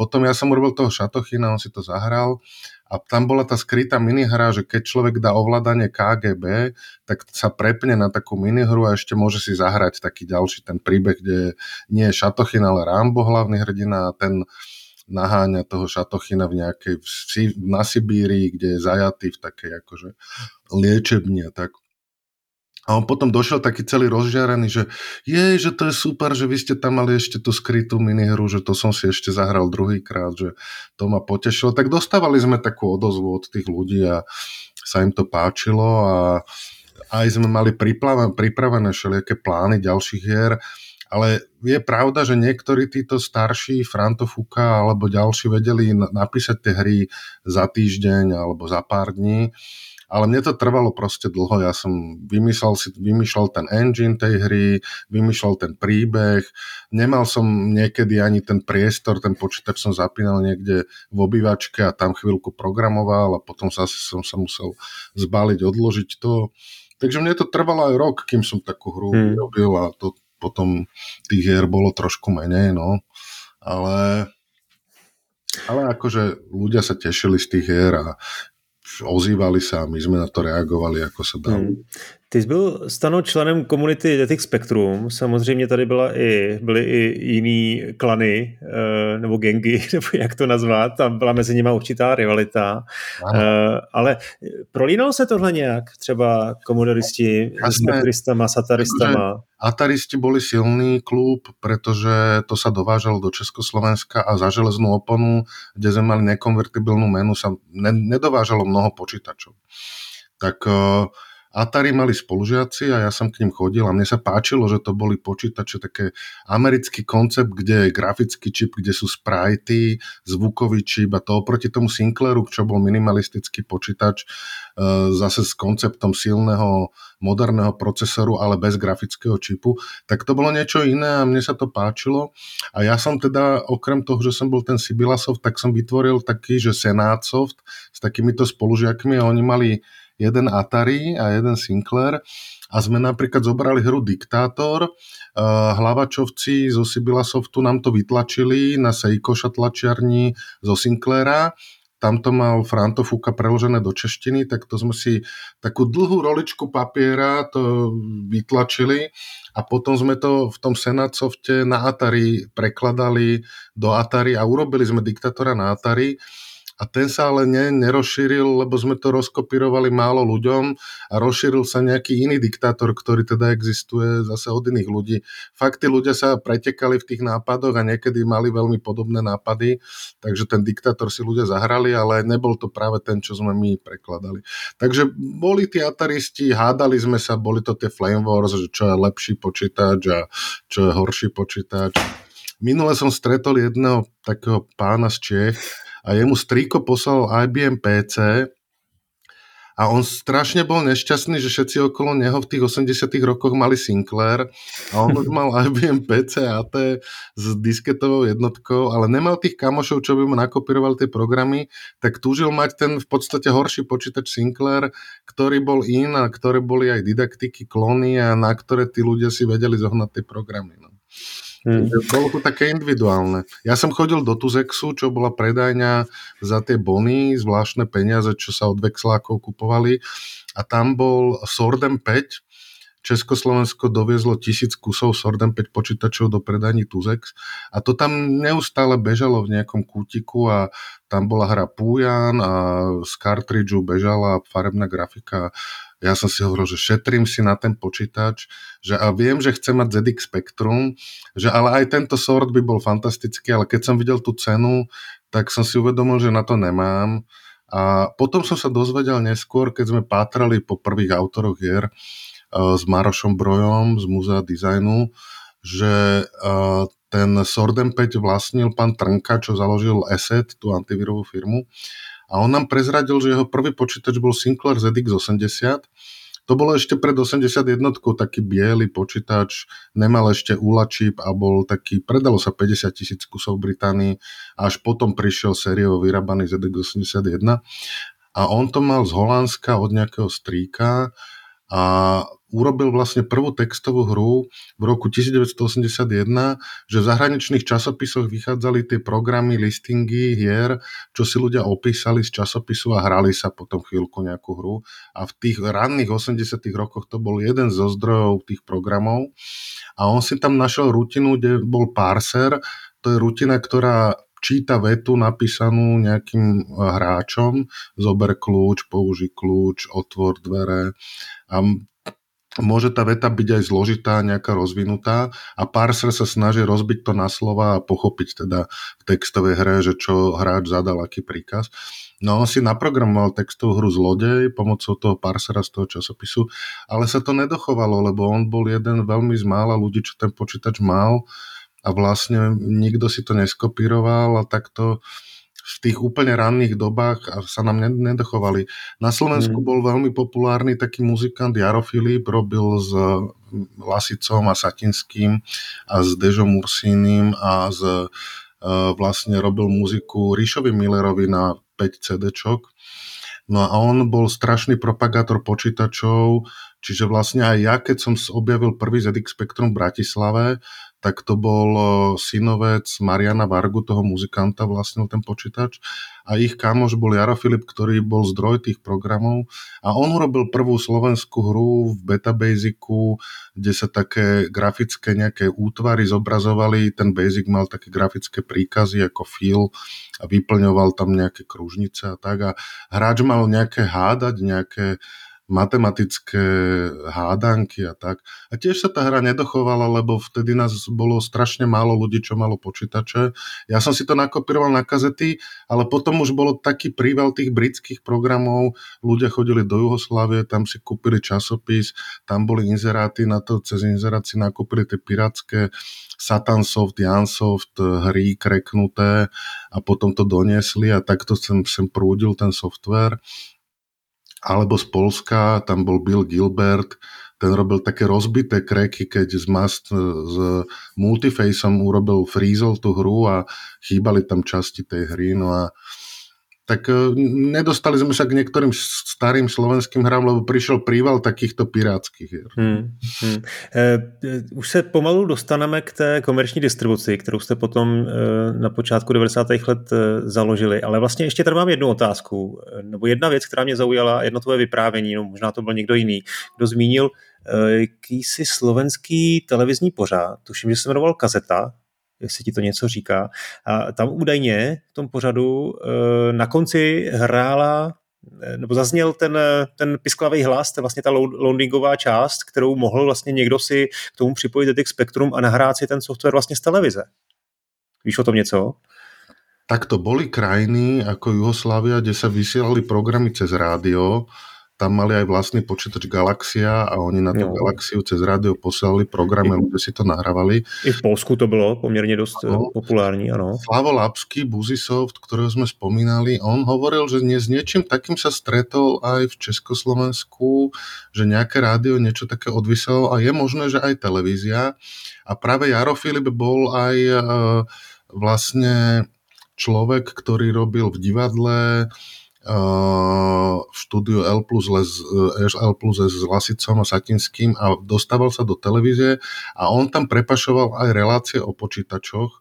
potom ja som urobil toho Šatochina, on si to zahral a tam bola tá skrytá minihra, že keď človek dá ovládanie KGB, tak sa prepne na takú minihru a ešte môže si zahrať taký ďalší ten príbeh, kde nie je Šatochin, ale Rambo hlavný hrdina a ten naháňa toho Šatochina v nejakej na Sibírii, kde je zajatý v takej akože liečebni tak. A on potom došiel taký celý rozžiarený, že je, že to je super, že vy ste tam mali ešte tú skrytú minihru, že to som si ešte zahral druhýkrát, že to ma potešilo. Tak dostávali sme takú odozvu od tých ľudí a sa im to páčilo a aj sme mali pripravené všelijaké plány ďalších hier, ale je pravda, že niektorí títo starší Frantofuka alebo ďalší vedeli napísať tie hry za týždeň alebo za pár dní ale mne to trvalo proste dlho, ja som vymýšľal, si, vymýšľal ten engine tej hry, vymýšľal ten príbeh, nemal som niekedy ani ten priestor, ten počítač som zapínal niekde v obývačke a tam chvíľku programoval a potom zase som sa musel zbaliť, odložiť to. Takže mne to trvalo aj rok, kým som takú hru hmm. robil a to potom tých hier bolo trošku menej, no. Ale ale akože ľudia sa tešili z tých hier a ozývali sa a my sme na to reagovali, ako sa dalo. Hmm. Ty jsi byl stano členem komunity Detix Spectrum, samozřejmě tady byla i, byly i jiný klany, eh, nebo gengy, nebo jak to nazvat, tam byla mezi nimi určitá rivalita, ano. Eh, ale prolínalo se tohle nějak, třeba komodoristi s spectristama, sataristama? Ataristi boli silný klub, pretože to sa dovážalo do Československa a za železnú oponu, kde sme mali nekonvertibilnú menu, sa nedovážalo mnoho počítačov. Tak uh, Atari mali spolužiaci a ja som k ním chodil a mne sa páčilo, že to boli počítače také americký koncept, kde je grafický čip, kde sú sprajty, zvukový čip a to oproti tomu Sinclairu, čo bol minimalistický počítač, e, zase s konceptom silného moderného procesoru, ale bez grafického čipu, tak to bolo niečo iné a mne sa to páčilo. A ja som teda, okrem toho, že som bol ten Sibilasoft, tak som vytvoril taký, že Senátsoft s takýmito spolužiakmi a oni mali jeden Atari a jeden Sinclair. A sme napríklad zobrali hru Diktátor, hlavačovci zo Sibila Softu nám to vytlačili na Seikoša tlačiarni zo Sinclaira. Tam to mal Franto Fuka preložené do češtiny, tak to sme si takú dlhú roličku papiera to vytlačili. A potom sme to v tom Senacofte na Atari prekladali do Atari a urobili sme diktatora na Atari a ten sa ale ne, nerozšíril, lebo sme to rozkopírovali málo ľuďom a rozšíril sa nejaký iný diktátor, ktorý teda existuje zase od iných ľudí. Fakt, tí ľudia sa pretekali v tých nápadoch a niekedy mali veľmi podobné nápady, takže ten diktátor si ľudia zahrali, ale nebol to práve ten, čo sme my prekladali. Takže boli tí ataristi, hádali sme sa, boli to tie Flame Wars, že čo je lepší počítač a čo je horší počítač. Minule som stretol jedného takého pána z Čech, a jemu strýko poslal IBM PC a on strašne bol nešťastný, že všetci okolo neho v tých 80 rokoch mali Sinclair a on už mal IBM PC AT s disketovou jednotkou, ale nemal tých kamošov, čo by mu nakopírovali tie programy, tak túžil mať ten v podstate horší počítač Sinclair, ktorý bol in a ktoré boli aj didaktiky, klony a na ktoré tí ľudia si vedeli zohnať tie programy. No. Hmm. Bolo to také individuálne. Ja som chodil do Tuzexu, čo bola predajňa za tie bony, zvláštne peniaze, čo sa od vexlákov kupovali. A tam bol Sordem 5, Československo doviezlo tisíc kusov Sordem 5 počítačov do predajní Tuzex a to tam neustále bežalo v nejakom kútiku a tam bola hra Pujan a z kartridžu bežala farebná grafika ja som si hovoril, že šetrím si na ten počítač, že a viem, že chcem mať ZX Spectrum, že ale aj tento sort by bol fantastický, ale keď som videl tú cenu, tak som si uvedomil, že na to nemám. A potom som sa dozvedel neskôr, keď sme pátrali po prvých autoroch hier uh, s Marošom Brojom z Múzea dizajnu, že uh, ten Sordem 5 vlastnil pán Trnka, čo založil Asset, tú antivírovú firmu a on nám prezradil, že jeho prvý počítač bol Sinclair ZX80. To bolo ešte pred 81, taký biely počítač, nemal ešte ULA čip a bol taký, predalo sa 50 tisíc kusov v Británii a až potom prišiel sériovo vyrábaný ZX81 a on to mal z Holandska od nejakého strýka a urobil vlastne prvú textovú hru v roku 1981, že v zahraničných časopisoch vychádzali tie programy, listingy hier, čo si ľudia opísali z časopisu a hrali sa potom chvíľku nejakú hru. A v tých ranných 80 rokoch to bol jeden zo zdrojov tých programov. A on si tam našiel rutinu, kde bol parser, to je rutina, ktorá číta vetu napísanú nejakým hráčom, zober kľúč, použi kľúč, otvor dvere a môže tá veta byť aj zložitá, nejaká rozvinutá a parser sa snaží rozbiť to na slova a pochopiť teda v textovej hre, že čo hráč zadal, aký príkaz. No on si naprogramoval textovú hru Zlodej pomocou toho parsera z toho časopisu, ale sa to nedochovalo, lebo on bol jeden veľmi z mála ľudí, čo ten počítač mal a vlastne nikto si to neskopíroval a takto v tých úplne ranných dobách sa nám nedochovali. Na Slovensku mm. bol veľmi populárny taký muzikant Jaro Filip, robil s Lasicom a Satinským a s Dežom Ursínim a s, e, vlastne robil muziku Ríšovi Millerovi na 5 CDčok. No a on bol strašný propagátor počítačov, čiže vlastne aj ja, keď som objavil prvý ZX Spectrum v Bratislave, tak to bol e, synovec Mariana Vargu, toho muzikanta vlastnil ten počítač a ich kamoš bol Jaro Filip, ktorý bol zdroj tých programov. A on urobil prvú slovenskú hru v Betabasicu, kde sa také grafické nejaké útvary zobrazovali, ten Basic mal také grafické príkazy ako fil a vyplňoval tam nejaké kružnice a tak. A hráč mal nejaké hádať, nejaké matematické hádanky a tak. A tiež sa tá hra nedochovala, lebo vtedy nás bolo strašne málo ľudí, čo malo počítače. Ja som si to nakopíroval na kazety, ale potom už bolo taký príval tých britských programov, ľudia chodili do Juhoslávie, tam si kúpili časopis, tam boli inzeráty, na to cez inzerát si nakúpili tie pirátske Satansoft, Jansoft, hry kreknuté a potom to doniesli a takto sem, sem prúdil ten software alebo z Polska, tam bol Bill Gilbert, ten robil také rozbité kreky, keď z, Mast, s Multifaceom urobil freezol tú hru a chýbali tam časti tej hry. No a tak e, nedostali sme sa k niektorým starým slovenským hrám, lebo prišiel príval takýchto pirátských her. Hmm, hmm. E, už se pomalu dostaneme k té komerční distribuci, kterou jste potom e, na počátku 90. let e, založili, ale vlastně ještě tady mám jednu otázku, e, nebo jedna věc, která mě zaujala, jedno tvoje vyprávění, no možná to byl někdo jiný, kdo zmínil jakýsi slovenský televizní pořád, tuším, že se jmenoval Kazeta, jestli ti to něco říká. A tam údajně v tom pořadu eh, na konci hrála eh, nebo zazněl ten, ten pisklavý hlas, to vlastně ta loadingová část, kterou mohl vlastně někdo si k tomu připojit DTX Spectrum a nahrát si ten software vlastně z televize. Víš o tom něco? Tak to boli krajiny ako Jugoslávia, kde sa vysielali programy cez rádio tam mali aj vlastný počítač Galaxia a oni na tú no. Galaxiu cez rádio posielali programy, kde si to nahrávali. I v Polsku to bylo poměrně dost no. populární, ano. Slavo Lapsky, Buzisoft, ktorého sme spomínali, on hovoril, že nie, s niečím takým sa stretol aj v Československu, že nejaké rádio niečo také odvyselo a je možné, že aj televízia. A práve Jaro Filip bol aj e, vlastne človek, ktorý robil v divadle, v štúdiu L plus, Les, L plus S s Lasicom a Satinským a dostával sa do televízie a on tam prepašoval aj relácie o počítačoch.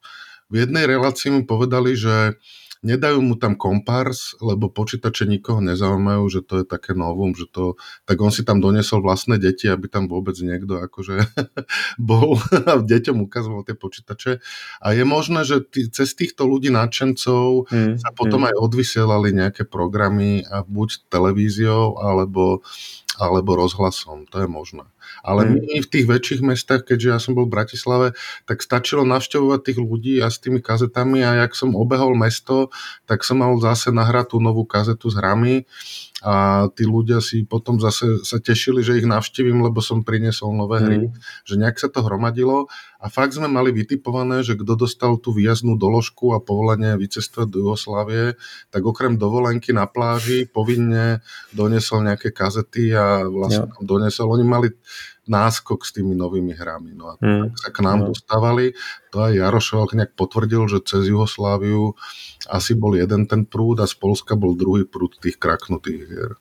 V jednej relácii mi povedali, že nedajú mu tam kompars, lebo počítače nikoho nezaujímajú, že to je také novum, že to, tak on si tam donesol vlastné deti, aby tam vôbec niekto akože bol a deťom ukazoval tie počítače. A je možné, že tý, cez týchto ľudí nadšencov mm, sa potom mm. aj odvysielali nejaké programy a buď televíziou, alebo alebo rozhlasom, to je možné. Ale mm. my v tých väčších mestách, keďže ja som bol v Bratislave, tak stačilo navštevovať tých ľudí a s tými kazetami a jak som obehol mesto, tak som mal zase nahrať tú novú kazetu s hrami a tí ľudia si potom zase sa tešili, že ich navštívim, lebo som priniesol nové hry, mm. že nejak sa to hromadilo a fakt sme mali vytipované, že kto dostal tú výjaznú doložku a povolenie vycestovať do Jugoslávie, tak okrem dovolenky na pláži povinne donesol nejaké kazety a vlastne ja. donesol, oni mali náskok s tými novými hrami. No a mm. tak sa k nám no. dostávali. To aj Jarošov nejak potvrdil, že cez Jugosláviu asi bol jeden ten prúd a z Polska bol druhý prúd tých kraknutých hier.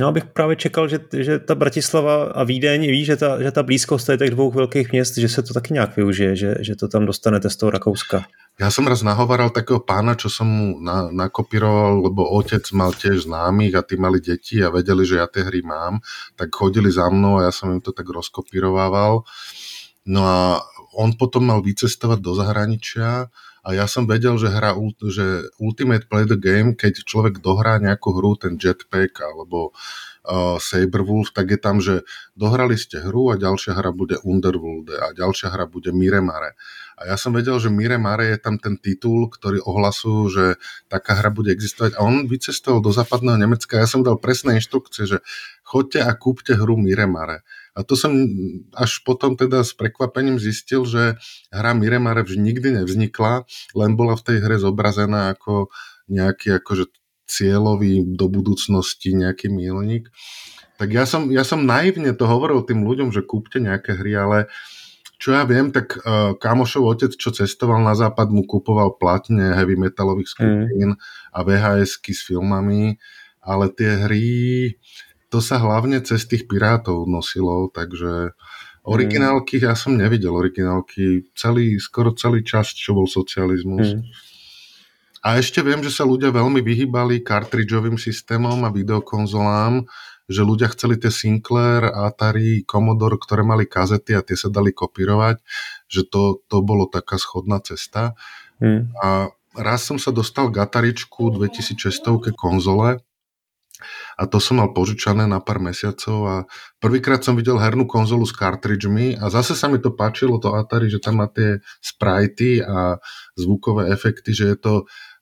No, abych právě čekal, že, že ta Bratislava a Vídeň ví, že ta, že ta blízkost těch dvou velkých měst, že se to taky nějak využije, že, že to tam dostanete z toho Rakouska. Ja som raz nahovaral takého pána, čo som mu na, nakopíroval, lebo otec mal tiež známych a tí mali deti a vedeli, že ja tie hry mám, tak chodili za mnou a ja som im to tak rozkopírovával. No a on potom mal vycestovať do zahraničia a ja som vedel, že hra že Ultimate Play the Game, keď človek dohrá nejakú hru, ten Jetpack alebo uh, Saberwolf, tak je tam, že dohrali ste hru a ďalšia hra bude Underworld a ďalšia hra bude Miremare. A ja som vedel, že Mire je tam ten titul, ktorý ohlasujú, že taká hra bude existovať. A on vycestoval do západného Nemecka. Ja som dal presné inštrukcie, že chodte a kúpte hru Mire Mare. A to som až potom teda s prekvapením zistil, že hra Miremare už nikdy nevznikla, len bola v tej hre zobrazená ako nejaký akože cieľový do budúcnosti nejaký milník. Tak ja som, ja som naivne to hovoril tým ľuďom, že kúpte nejaké hry, ale čo ja viem, tak uh, kamošov otec, čo cestoval na západ, mu kupoval platne heavy metalových skupín mm. a VHSky s filmami, ale tie hry, to sa hlavne cez tých pirátov nosilo, takže originálky, ja som nevidel originálky celý, skoro celý čas, čo bol socializmus. Mm. A ešte viem, že sa ľudia veľmi vyhýbali kartridžovým systémom a videokonzolám, že ľudia chceli tie Sinclair, Atari, Commodore, ktoré mali kazety a tie sa dali kopírovať, že to, to bolo taká schodná cesta. Hmm. A raz som sa dostal k Ataričku 2600 konzole a to som mal požičané na pár mesiacov a prvýkrát som videl hernú konzolu s cartridžmi a zase sa mi to páčilo, to Atari, že tam má tie sprajty a zvukové efekty, že je to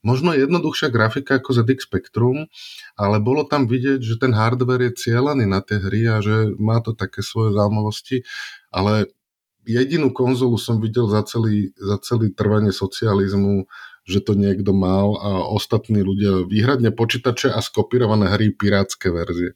možno jednoduchšia grafika ako ZX Spectrum, ale bolo tam vidieť, že ten hardware je cieľaný na tie hry a že má to také svoje zaujímavosti, ale jedinú konzolu som videl za celý, za celý trvanie socializmu, že to niekto mal a ostatní ľudia výhradne počítače a skopírované hry pirátske verzie.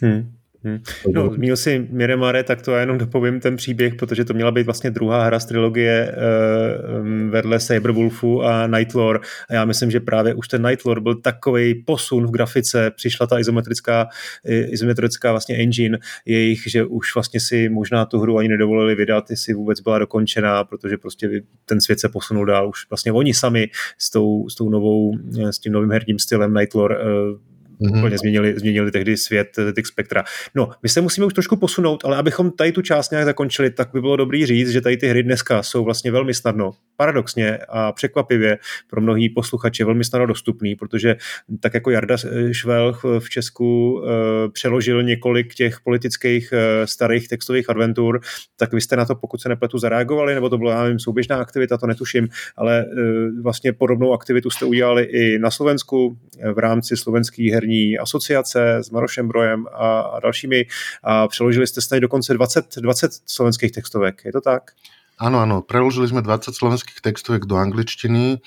Hmm. Hmm. No, měl si Miremare, tak to já jenom dopovím ten příběh, protože to měla být vlastně druhá hra z trilogie uh, vedle Saberwolfu a Nightlore a já myslím, že právě už ten Nightlore byl takový posun v grafice, přišla ta izometrická, izometrická vlastně engine jejich, že už vlastně si možná tu hru ani nedovolili vydat, jestli vůbec byla dokončená, protože prostě ten svět se posunul dál. Už vlastně oni sami s tou, s tou novou, s tím novým herním stylem Nightlore uh, Mm-hmm. Úplně změnili, změnili tehdy svět ZX Spectra. No, my se musíme už trošku posunout, ale abychom tady tu část nějak zakončili, tak by bylo dobrý říct, že tady ty hry dneska jsou vlastně velmi snadno, paradoxně a překvapivě pro mnohý posluchače velmi snadno dostupný, protože tak jako Jarda Švelch v Česku uh, přeložil několik těch politických uh, starých textových adventur, tak vy jste na to, pokud se nepletu, zareagovali, nebo to byla, já nevím, souběžná aktivita, to netuším, ale uh, vlastně podobnou aktivitu jste udělali i na Slovensku v rámci slovenských her herní asociace s Marošem Brojem a, a dalšími a přeložili jste snad dokonce 20, 20 slovenských textovek. Je to tak? Áno, áno, preložili sme 20 slovenských textovek do angličtiny.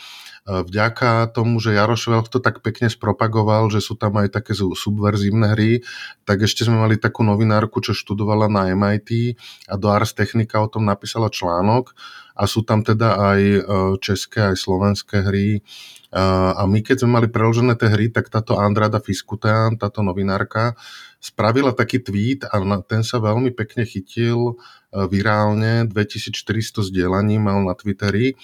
Vďaka tomu, že Jaroš to tak pekne spropagoval, že sú tam aj také subverzívne hry, tak ešte sme mali takú novinárku, čo študovala na MIT a do Ars Technica o tom napísala článok. A sú tam teda aj e, české, aj slovenské hry. A my keď sme mali preložené tie hry, tak táto Andrada Fiskutean, táto novinárka, spravila taký tweet a ten sa veľmi pekne chytil e, virálne, 2400 zdieľaní mal na Twitteri,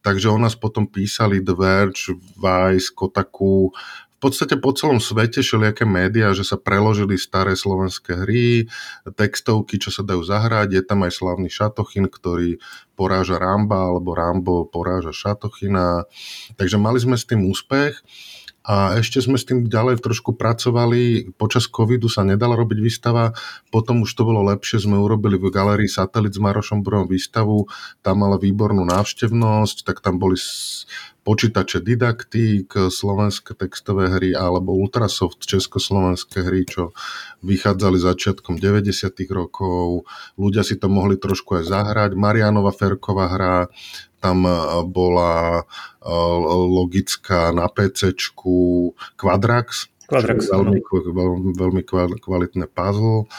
takže o nás potom písali The Verge, Vice, Kotaku, v podstate po celom svete všelijaké médiá, že sa preložili staré slovenské hry, textovky, čo sa dajú zahrať. Je tam aj slavný Šatochin, ktorý poráža Ramba, alebo Rambo poráža Šatochina. Takže mali sme s tým úspech. A ešte sme s tým ďalej trošku pracovali. Počas covidu sa nedala robiť výstava, potom už to bolo lepšie. Sme urobili v galerii Satelit s Marošom Brojom výstavu, tam mala výbornú návštevnosť, tak tam boli počítače didaktík, slovenské textové hry alebo Ultrasoft československé hry, čo vychádzali začiatkom 90. rokov. Ľudia si to mohli trošku aj zahrať. Marianova Ferková hra, tam e, bola e, logická na PC Quadrax, Quadrax. Veľmi, veľmi, veľmi kvalitné puzzle.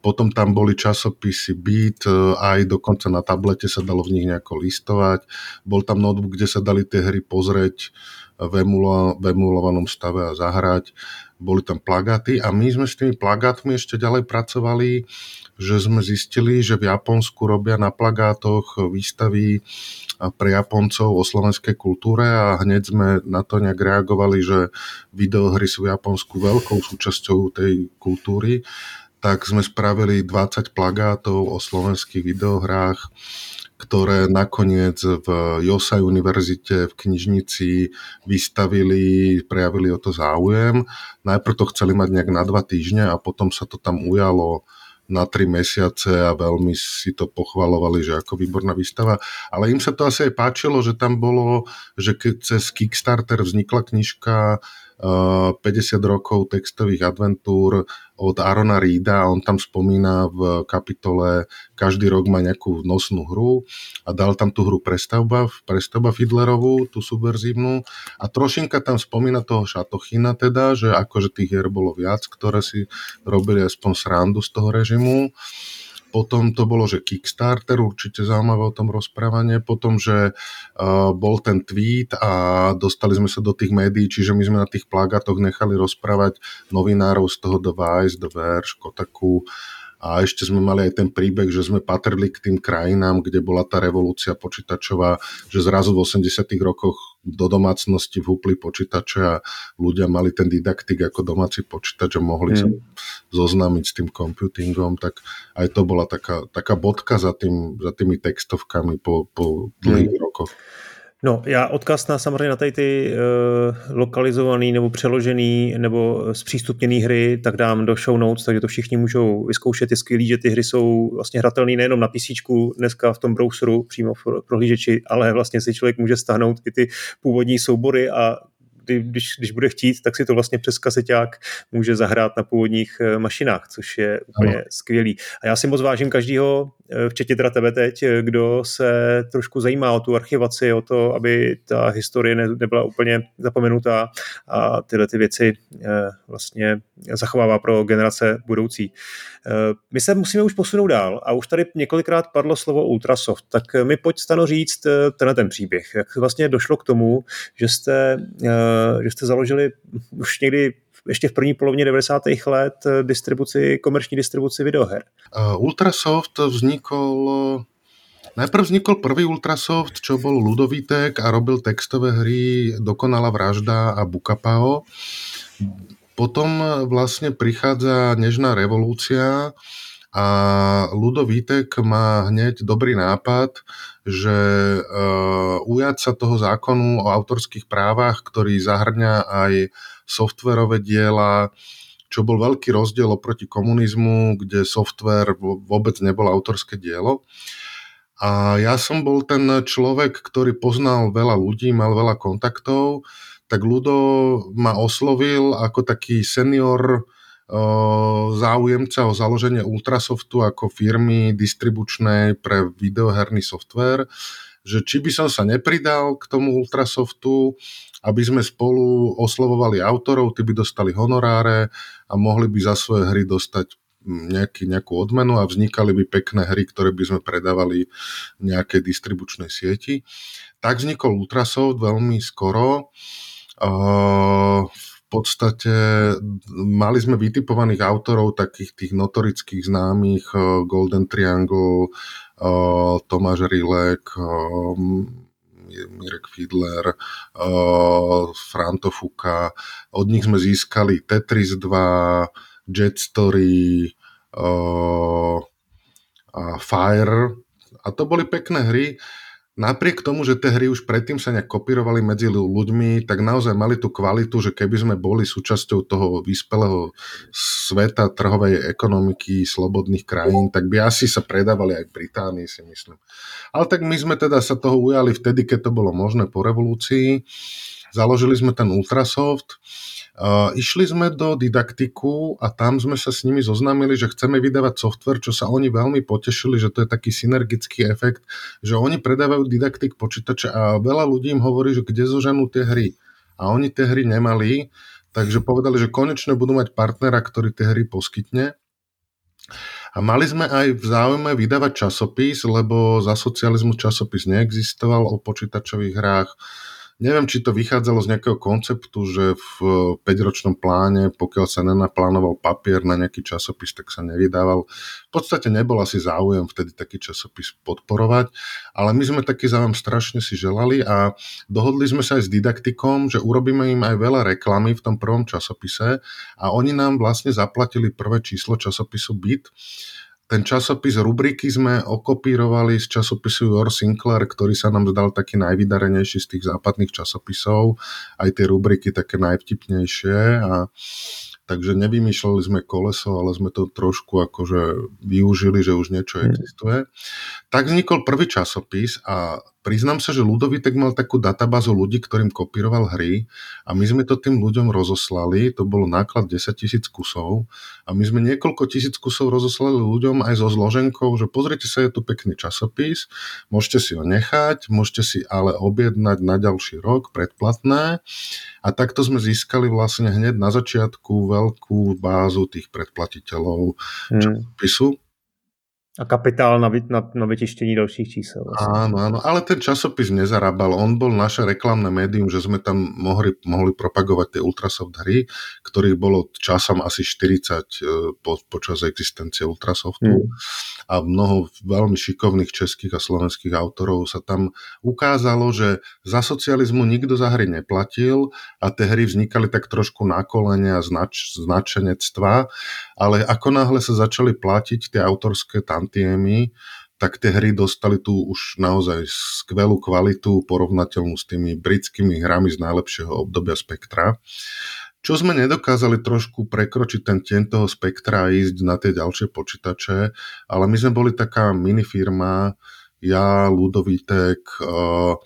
Potom tam boli časopisy Beat, e, aj dokonca na tablete sa dalo v nich nejako listovať. Bol tam notebook, kde sa dali tie hry pozrieť v, emulo, v emulovanom stave a zahrať. Boli tam plagáty a my sme s tými plagátmi ešte ďalej pracovali, že sme zistili, že v Japonsku robia na plagátoch výstavy pre Japoncov o slovenskej kultúre a hneď sme na to nejak reagovali, že videohry sú v Japonsku veľkou súčasťou tej kultúry, tak sme spravili 20 plagátov o slovenských videohrách, ktoré nakoniec v Josai univerzite v knižnici vystavili, prejavili o to záujem. Najprv to chceli mať nejak na dva týždne a potom sa to tam ujalo na tri mesiace a veľmi si to pochvalovali, že ako výborná výstava. Ale im sa to asi aj páčilo, že tam bolo, že keď cez Kickstarter vznikla knižka 50 rokov textových adventúr od Arona Reeda. On tam spomína v kapitole každý rok má nejakú nosnú hru a dal tam tú hru prestavba, prestavba Fidlerovú, tú subverzívnu a trošinka tam spomína toho Šatochina teda, že akože tých hier bolo viac, ktoré si robili aspoň srandu z toho režimu. Potom to bolo, že Kickstarter, určite zaujímavé o tom rozprávanie. Potom, že uh, bol ten tweet a dostali sme sa do tých médií, čiže my sme na tých plagátoch nechali rozprávať novinárov z toho The Vice, The Verge, Kotaku, a ešte sme mali aj ten príbeh, že sme patrili k tým krajinám, kde bola tá revolúcia počítačová, že zrazu v 80 rokoch do domácnosti vhúpli počítače a ľudia mali ten didaktik ako domáci počítač a mohli mm. sa zoznámiť s tým computingom, tak aj to bola taká, taká bodka za, tým, za tými textovkami po, po dlhých mm. rokoch. No, já odkaz na samozřejmě na tady ty uh, lokalizovaný nebo přeložený nebo zpřístupněný hry, tak dám do show notes, takže to všichni můžou vyzkoušet. Je skvělý, že ty hry jsou vlastně hratelné nejenom na PC, dneska v tom browseru přímo v prohlížeči, ale vlastně si člověk může stáhnout i ty původní soubory a kdy, když, když bude chtít, tak si to vlastně přes kaseťák může zahrát na původních eh, mašinách, což je úplně ano. skvělý. A já si moc vážím každého, eh, včetně teda tebe teď, eh, kdo se trošku zajímá o tu archivaci, o to, aby ta historie ne, nebyla úplně zapomenutá a tyhle ty věci vlastně zachovává pro generace budoucí. My se musíme už posunout dál a už tady několikrát padlo slovo Ultrasoft, tak mi pojď stano říct tenhle ten příběh. Jak vlastně došlo k tomu, že jste že jste založili už někdy ještě v první polovině 90. let eh, distribuci, komerční distribuci videoher. Ultrasoft vznikol Najprv vznikol prvý Ultrasoft, čo bol Ludovitek a robil textové hry Dokonalá vražda a Bukapao. Potom vlastne prichádza Nežná revolúcia a Ludovitek má hneď dobrý nápad, že uh, ujať sa toho zákonu o autorských právach, ktorý zahrňa aj softverové diela, čo bol veľký rozdiel oproti komunizmu, kde software vôbec nebol autorské dielo. A ja som bol ten človek, ktorý poznal veľa ľudí, mal veľa kontaktov, tak Ludo ma oslovil ako taký senior záujemca o založenie Ultrasoftu ako firmy distribučnej pre videoherný software, že či by som sa nepridal k tomu Ultrasoftu, aby sme spolu oslovovali autorov, tí by dostali honoráre a mohli by za svoje hry dostať nejaký, nejakú odmenu a vznikali by pekné hry, ktoré by sme predávali v nejakej distribučnej sieti. Tak vznikol Ultrasoft veľmi skoro. Uh, podstate mali sme vytipovaných autorov takých tých notorických známych eh, Golden Triangle, eh, Tomáš Rilek, eh, Mirek Fiedler, Franto. Od nich sme získali Tetris 2, Jet Story, Fire. A to boli pekné hry napriek tomu, že tie hry už predtým sa nejak kopírovali medzi ľuďmi, tak naozaj mali tú kvalitu, že keby sme boli súčasťou toho vyspelého sveta trhovej ekonomiky slobodných krajín, tak by asi sa predávali aj v Británii, si myslím. Ale tak my sme teda sa toho ujali vtedy, keď to bolo možné po revolúcii. Založili sme ten Ultrasoft, Uh, išli sme do didaktiku a tam sme sa s nimi zoznámili, že chceme vydávať software, čo sa oni veľmi potešili, že to je taký synergický efekt, že oni predávajú didaktik počítače a veľa ľudí im hovorí, že kde zoženú tie hry. A oni tie hry nemali, takže povedali, že konečne budú mať partnera, ktorý tie hry poskytne. A mali sme aj v záujme vydávať časopis, lebo za socializmu časopis neexistoval o počítačových hrách Neviem, či to vychádzalo z nejakého konceptu, že v 5-ročnom pláne, pokiaľ sa nenaplánoval papier na nejaký časopis, tak sa nevydával. V podstate nebol asi záujem vtedy taký časopis podporovať, ale my sme taký záujem strašne si želali a dohodli sme sa aj s didaktikom, že urobíme im aj veľa reklamy v tom prvom časopise a oni nám vlastne zaplatili prvé číslo časopisu BIT ten časopis rubriky sme okopírovali z časopisu Your Sinclair, ktorý sa nám zdal taký najvydarenejší z tých západných časopisov. Aj tie rubriky také najvtipnejšie a takže nevymýšľali sme koleso, ale sme to trošku akože využili, že už niečo hmm. existuje. Tak vznikol prvý časopis a priznám sa, že Ludovitek mal takú databázu ľudí, ktorým kopíroval hry a my sme to tým ľuďom rozoslali, to bolo náklad 10 tisíc kusov a my sme niekoľko tisíc kusov rozoslali ľuďom aj so zloženkou, že pozrite sa, je tu pekný časopis, môžete si ho nechať, môžete si ale objednať na ďalší rok predplatné a takto sme získali vlastne hneď na začiatku veľkú bázu tých predplatiteľov hmm. časopisu. A kapitál na, na, na vytištení dalších čísel. Vlastne. Áno, áno, ale ten časopis nezarábal. On bol naše reklamné médium, že sme tam mohli, mohli propagovať tie Ultrasoft hry, ktorých bolo časom asi 40 e, po, počas existencie Ultrasoftu. Hmm. A mnoho veľmi šikovných českých a slovenských autorov sa tam ukázalo, že za socializmu nikto za hry neplatil a tie hry vznikali tak trošku na kolene a znač, značenectva, ale ako náhle sa začali platiť tie autorské tantiemy, tak tie hry dostali tu už naozaj skvelú kvalitu, porovnateľnú s tými britskými hrami z najlepšieho obdobia spektra. Čo sme nedokázali trošku prekročiť ten tieň toho spektra a ísť na tie ďalšie počítače, ale my sme boli taká minifirma, ja, Ludovítek, uh,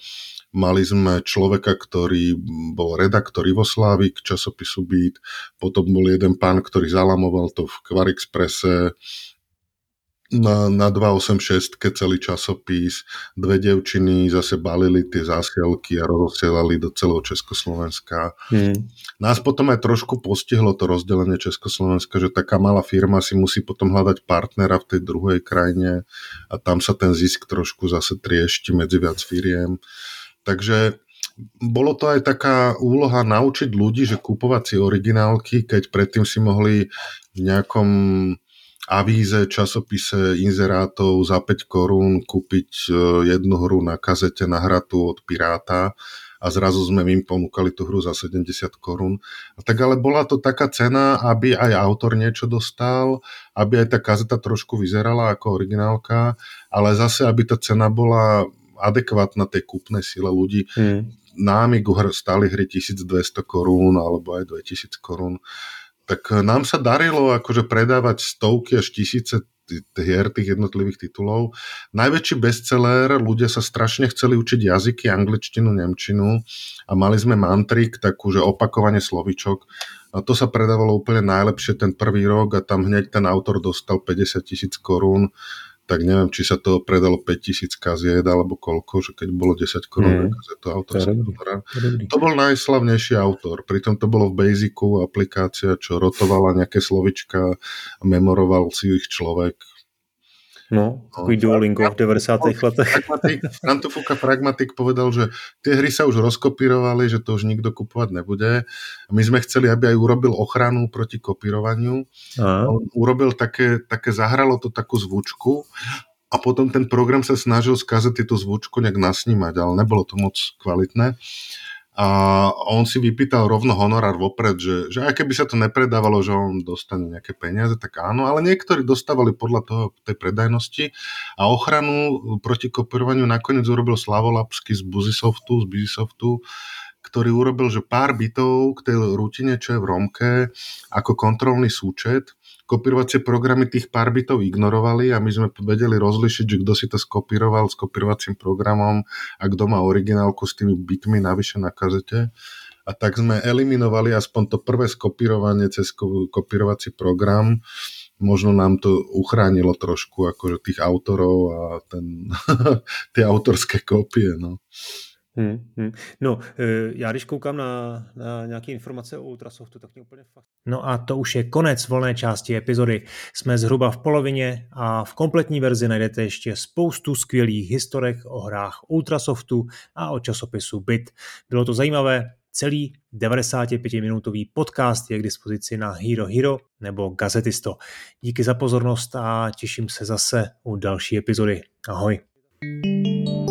Mali sme človeka, ktorý bol redaktor Ivoslávik časopisu Beat, potom bol jeden pán, ktorý zalamoval to v Kvarexprese, na, na 286 celý časopis, dve devčiny zase balili tie zásielky a rozosielali do celého Československa. Hmm. Nás potom aj trošku postihlo to rozdelenie Československa, že taká malá firma si musí potom hľadať partnera v tej druhej krajine a tam sa ten zisk trošku zase triešti medzi viac firiem. Takže bolo to aj taká úloha naučiť ľudí, že kúpovať si originálky, keď predtým si mohli v nejakom avíze, časopise, inzerátov za 5 korún kúpiť e, jednu hru na kazete nahratú od Piráta a zrazu sme im ponúkali tú hru za 70 korún. Tak ale bola to taká cena, aby aj autor niečo dostal, aby aj tá kazeta trošku vyzerala ako originálka, ale zase, aby tá cena bola adekvátna tej kúpnej sile ľudí. Hmm. Na Amigu stáli hry 1200 korún alebo aj 2000 korún. Tak nám sa darilo akože predávať stovky až tisíce hier, tých jednotlivých titulov. Najväčší bestseller, ľudia sa strašne chceli učiť jazyky, angličtinu, nemčinu a mali sme mantrik, takú, opakovanie slovičok. A to sa predávalo úplne najlepšie ten prvý rok a tam hneď ten autor dostal 50 tisíc korún tak neviem, či sa to predalo 5000 kaziet alebo koľko, že keď bolo 10 korún mm. kazetu autorského To bol najslavnejší autor, pritom to bolo v Basicu aplikácia, čo rotovala nejaké slovička memoroval si ich človek No, takový no, Duolingo v 90. letech. Pragmatik, Frantofuka Pragmatik povedal, že tie hry sa už rozkopírovali, že to už nikto kupovať nebude. My sme chceli, aby aj urobil ochranu proti kopírovaniu. A. On urobil také, také, zahralo to takú zvučku a potom ten program sa snažil skázať tieto zvučku nejak nasnímať, ale nebolo to moc kvalitné a on si vypýtal rovno honorár vopred, že, že aj keby sa to nepredávalo, že on dostane nejaké peniaze, tak áno, ale niektorí dostávali podľa toho tej predajnosti a ochranu proti kopírovaniu nakoniec urobil Slavolapsky z Buzisoftu, z Buzisoftu, ktorý urobil, že pár bitov k tej rutine, čo je v Romke, ako kontrolný súčet kopírovacie programy tých pár bitov ignorovali a my sme vedeli rozlišiť, že kto si to skopíroval s kopírovacím programom a kto má originálku s tými bitmi navyše na kazete. A tak sme eliminovali aspoň to prvé skopírovanie cez kopírovací program. Možno nám to uchránilo trošku akože tých autorov a ten, tie autorské kopie. No. Hmm, hmm. No, eh, já když koukám na, na nějaké informace o Ultrasoftu, tak mě úplně fakt... No a to už je konec volné části epizody. Jsme zhruba v polovině a v kompletní verzi najdete ještě spoustu skvělých historek o hrách Ultrasoftu a o časopisu Bit. Bylo to zajímavé, celý 95-minutový podcast je k dispozici na Hero Hero nebo Gazetisto. Díky za pozornost a těším se zase u další epizody. Ahoj. thank